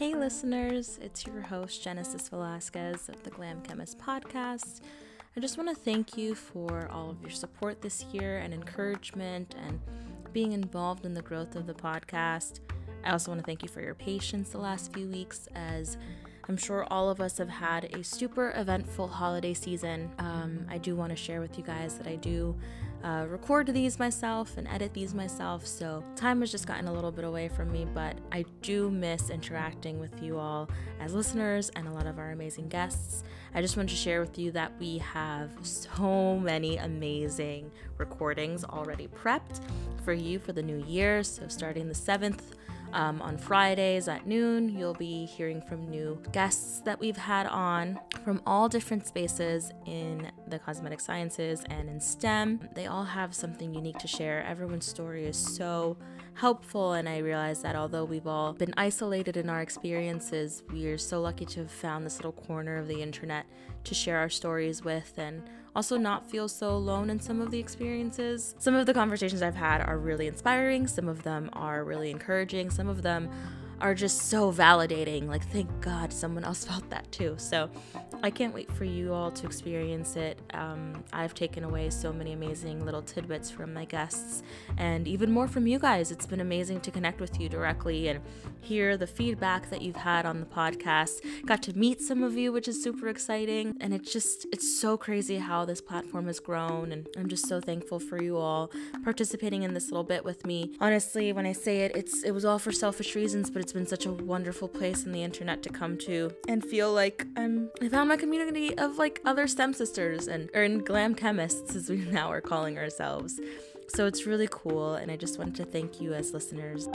Hey, listeners, it's your host, Genesis Velazquez of the Glam Chemist podcast. I just want to thank you for all of your support this year and encouragement and being involved in the growth of the podcast. I also want to thank you for your patience the last few weeks as I'm sure all of us have had a super eventful holiday season. Um, I do want to share with you guys that I do uh, record these myself and edit these myself, so time has just gotten a little bit away from me, but I do miss interacting with you all as listeners and a lot of our amazing guests. I just wanted to share with you that we have so many amazing recordings already prepped for you for the new year. So, starting the 7th, um, on Fridays at noon, you'll be hearing from new guests that we've had on from all different spaces in the cosmetic sciences and in STEM. They all have something unique to share. Everyone's story is so helpful, and I realize that although we've all been isolated in our experiences, we are so lucky to have found this little corner of the internet to share our stories with and also not feel so alone in some of the experiences. Some of the conversations I've had are really inspiring, some of them are really encouraging, some of them are just so validating. Like, thank God someone else felt that too. So, I can't wait for you all to experience it. Um, I've taken away so many amazing little tidbits from my guests and even more from you guys. It's been amazing to connect with you directly and hear the feedback that you've had on the podcast. Got to meet some of you, which is super exciting. And it's just, it's so crazy how this platform has grown. And I'm just so thankful for you all participating in this little bit with me. Honestly, when I say it, it's, it was all for selfish reasons, but it's been such a wonderful place in the internet to come to and feel like I'm, I found my community of like other STEM sisters and or glam chemists as we now are calling ourselves. So it's really cool and I just wanted to thank you as listeners.